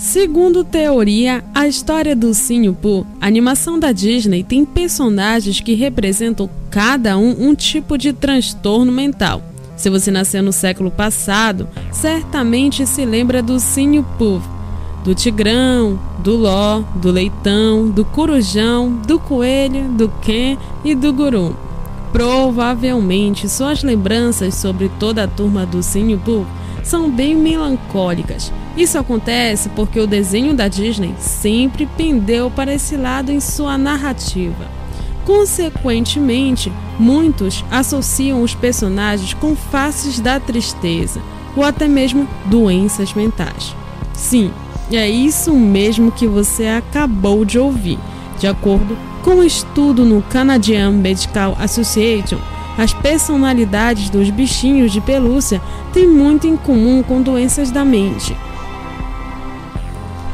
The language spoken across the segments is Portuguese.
Segundo teoria, a história do a animação da Disney tem personagens que representam cada um um tipo de transtorno mental. Se você nasceu no século passado, certamente se lembra do Pooh, do Tigrão, do Ló, do Leitão, do Corujão, do Coelho, do Ken e do Guru. Provavelmente suas lembranças sobre toda a turma do Pooh são bem melancólicas. Isso acontece porque o desenho da Disney sempre pendeu para esse lado em sua narrativa. Consequentemente, muitos associam os personagens com faces da tristeza ou até mesmo doenças mentais. Sim, é isso mesmo que você acabou de ouvir. De acordo com um estudo no Canadian Medical Association, as personalidades dos bichinhos de pelúcia têm muito em comum com doenças da mente.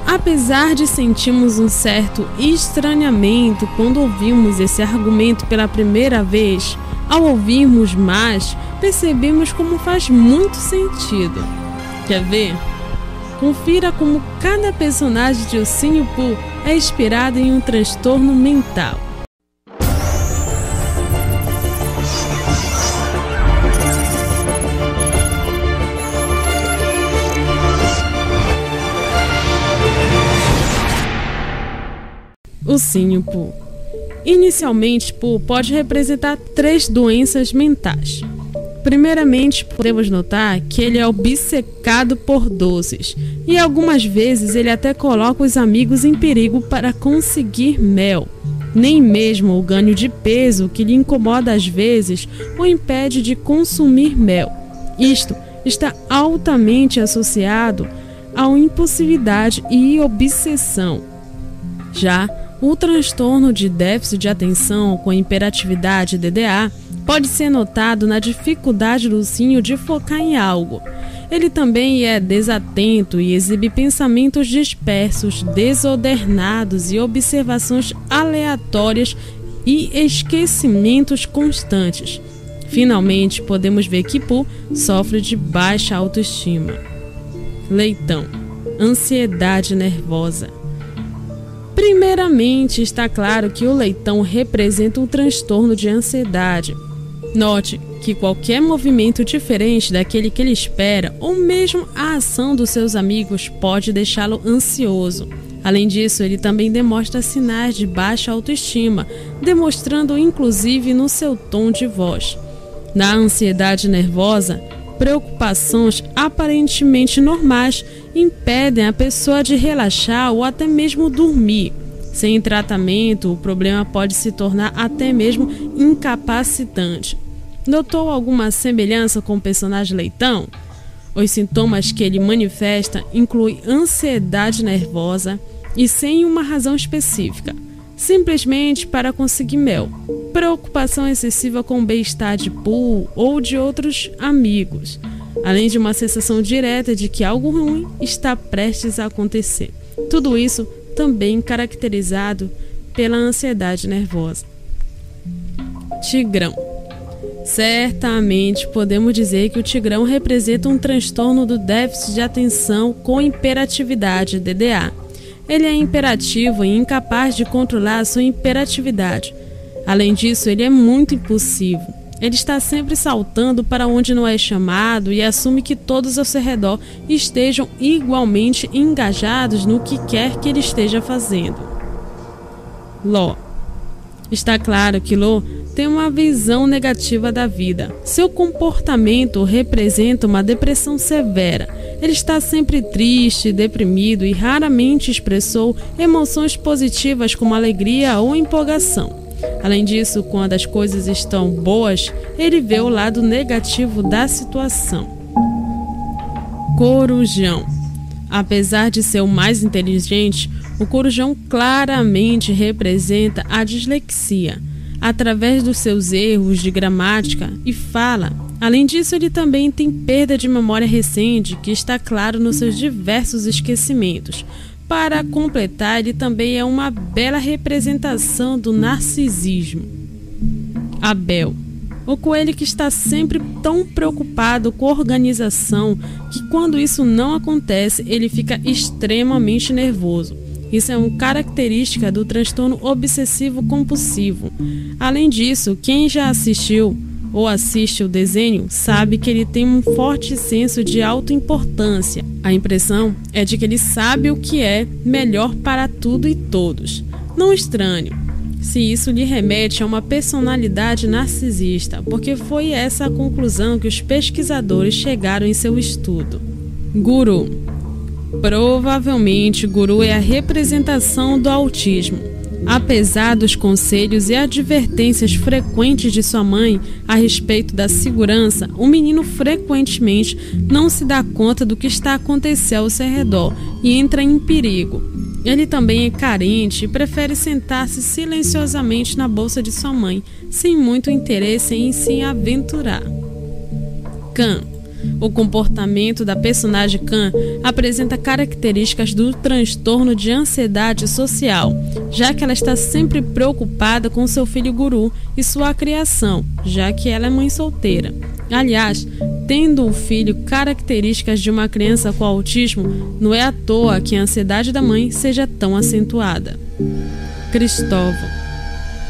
Apesar de sentirmos um certo estranhamento quando ouvimos esse argumento pela primeira vez, ao ouvirmos mais, percebemos como faz muito sentido. Quer ver? Confira como cada personagem de Ursinho Pooh é inspirado em um transtorno mental. Pooh. Inicialmente, Pooh pode representar três doenças mentais. Primeiramente, podemos notar que ele é obcecado por doces e algumas vezes ele até coloca os amigos em perigo para conseguir mel. Nem mesmo o ganho de peso que lhe incomoda às vezes o impede de consumir mel. Isto está altamente associado à impulsividade e obsessão. Já o transtorno de déficit de atenção com hiperatividade DDA pode ser notado na dificuldade do ursinho de focar em algo. Ele também é desatento e exibe pensamentos dispersos, desordenados e observações aleatórias e esquecimentos constantes. Finalmente, podemos ver que Pooh sofre de baixa autoestima. Leitão, ansiedade nervosa. Primeiramente, está claro que o leitão representa um transtorno de ansiedade. Note que qualquer movimento diferente daquele que ele espera, ou mesmo a ação dos seus amigos, pode deixá-lo ansioso. Além disso, ele também demonstra sinais de baixa autoestima, demonstrando inclusive no seu tom de voz. Na ansiedade nervosa, preocupações aparentemente normais impedem a pessoa de relaxar ou até mesmo dormir. Sem tratamento, o problema pode se tornar até mesmo incapacitante. Notou alguma semelhança com o personagem Leitão? Os sintomas que ele manifesta incluem ansiedade nervosa e sem uma razão específica, simplesmente para conseguir mel, preocupação excessiva com o bem-estar de Pooh ou de outros amigos, além de uma sensação direta de que algo ruim está prestes a acontecer. Tudo isso também caracterizado pela ansiedade nervosa. Tigrão. Certamente podemos dizer que o tigrão representa um transtorno do déficit de atenção com hiperatividade, DDA. Ele é imperativo e incapaz de controlar sua hiperatividade Além disso, ele é muito impulsivo. Ele está sempre saltando para onde não é chamado e assume que todos ao seu redor estejam igualmente engajados no que quer que ele esteja fazendo. Ló. Está claro que Ló tem uma visão negativa da vida. Seu comportamento representa uma depressão severa. Ele está sempre triste, deprimido e raramente expressou emoções positivas como alegria ou empolgação. Além disso, quando as coisas estão boas, ele vê o lado negativo da situação. Corujão. Apesar de ser o mais inteligente, o corujão claramente representa a dislexia, através dos seus erros de gramática e fala. Além disso, ele também tem perda de memória recente, que está claro nos seus diversos esquecimentos, para completar, ele também é uma bela representação do narcisismo. Abel. O coelho que está sempre tão preocupado com a organização que, quando isso não acontece, ele fica extremamente nervoso. Isso é uma característica do transtorno obsessivo compulsivo. Além disso, quem já assistiu ou assiste o desenho sabe que ele tem um forte senso de autoimportância. A impressão é de que ele sabe o que é melhor para tudo e todos. Não estranho se isso lhe remete a uma personalidade narcisista, porque foi essa a conclusão que os pesquisadores chegaram em seu estudo. Guru Provavelmente, Guru é a representação do autismo. Apesar dos conselhos e advertências frequentes de sua mãe a respeito da segurança, o menino frequentemente não se dá conta do que está acontecendo ao seu redor e entra em perigo. Ele também é carente e prefere sentar-se silenciosamente na bolsa de sua mãe, sem muito interesse em se aventurar. Khan o comportamento da personagem Khan apresenta características do transtorno de ansiedade social, já que ela está sempre preocupada com seu filho Guru e sua criação, já que ela é mãe solteira. Aliás, tendo o filho características de uma criança com autismo, não é à toa que a ansiedade da mãe seja tão acentuada. Cristóvão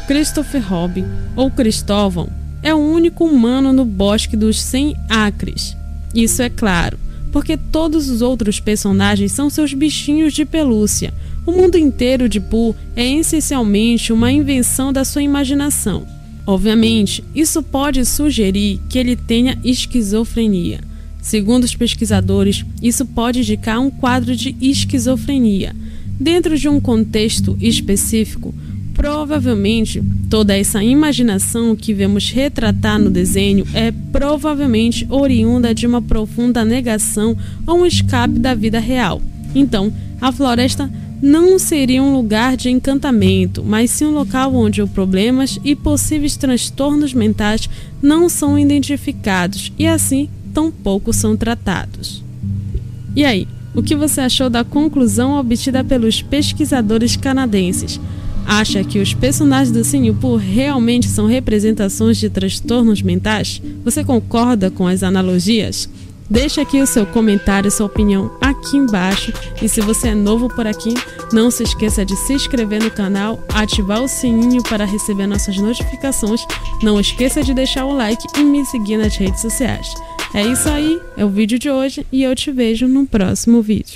Christopher Robin, ou Cristóvão, é o único humano no bosque dos 100 acres. Isso é claro, porque todos os outros personagens são seus bichinhos de pelúcia. O mundo inteiro de Pooh é essencialmente uma invenção da sua imaginação. Obviamente, isso pode sugerir que ele tenha esquizofrenia. Segundo os pesquisadores, isso pode indicar um quadro de esquizofrenia. Dentro de um contexto específico, Provavelmente, toda essa imaginação que vemos retratar no desenho é provavelmente oriunda de uma profunda negação ou um escape da vida real. Então, a floresta não seria um lugar de encantamento, mas sim um local onde os problemas e possíveis transtornos mentais não são identificados e assim tampouco são tratados. E aí, o que você achou da conclusão obtida pelos pesquisadores canadenses? Acha que os personagens do Sinipur realmente são representações de transtornos mentais? Você concorda com as analogias? Deixe aqui o seu comentário, sua opinião aqui embaixo. E se você é novo por aqui, não se esqueça de se inscrever no canal, ativar o sininho para receber nossas notificações. Não esqueça de deixar o like e me seguir nas redes sociais. É isso aí, é o vídeo de hoje e eu te vejo no próximo vídeo.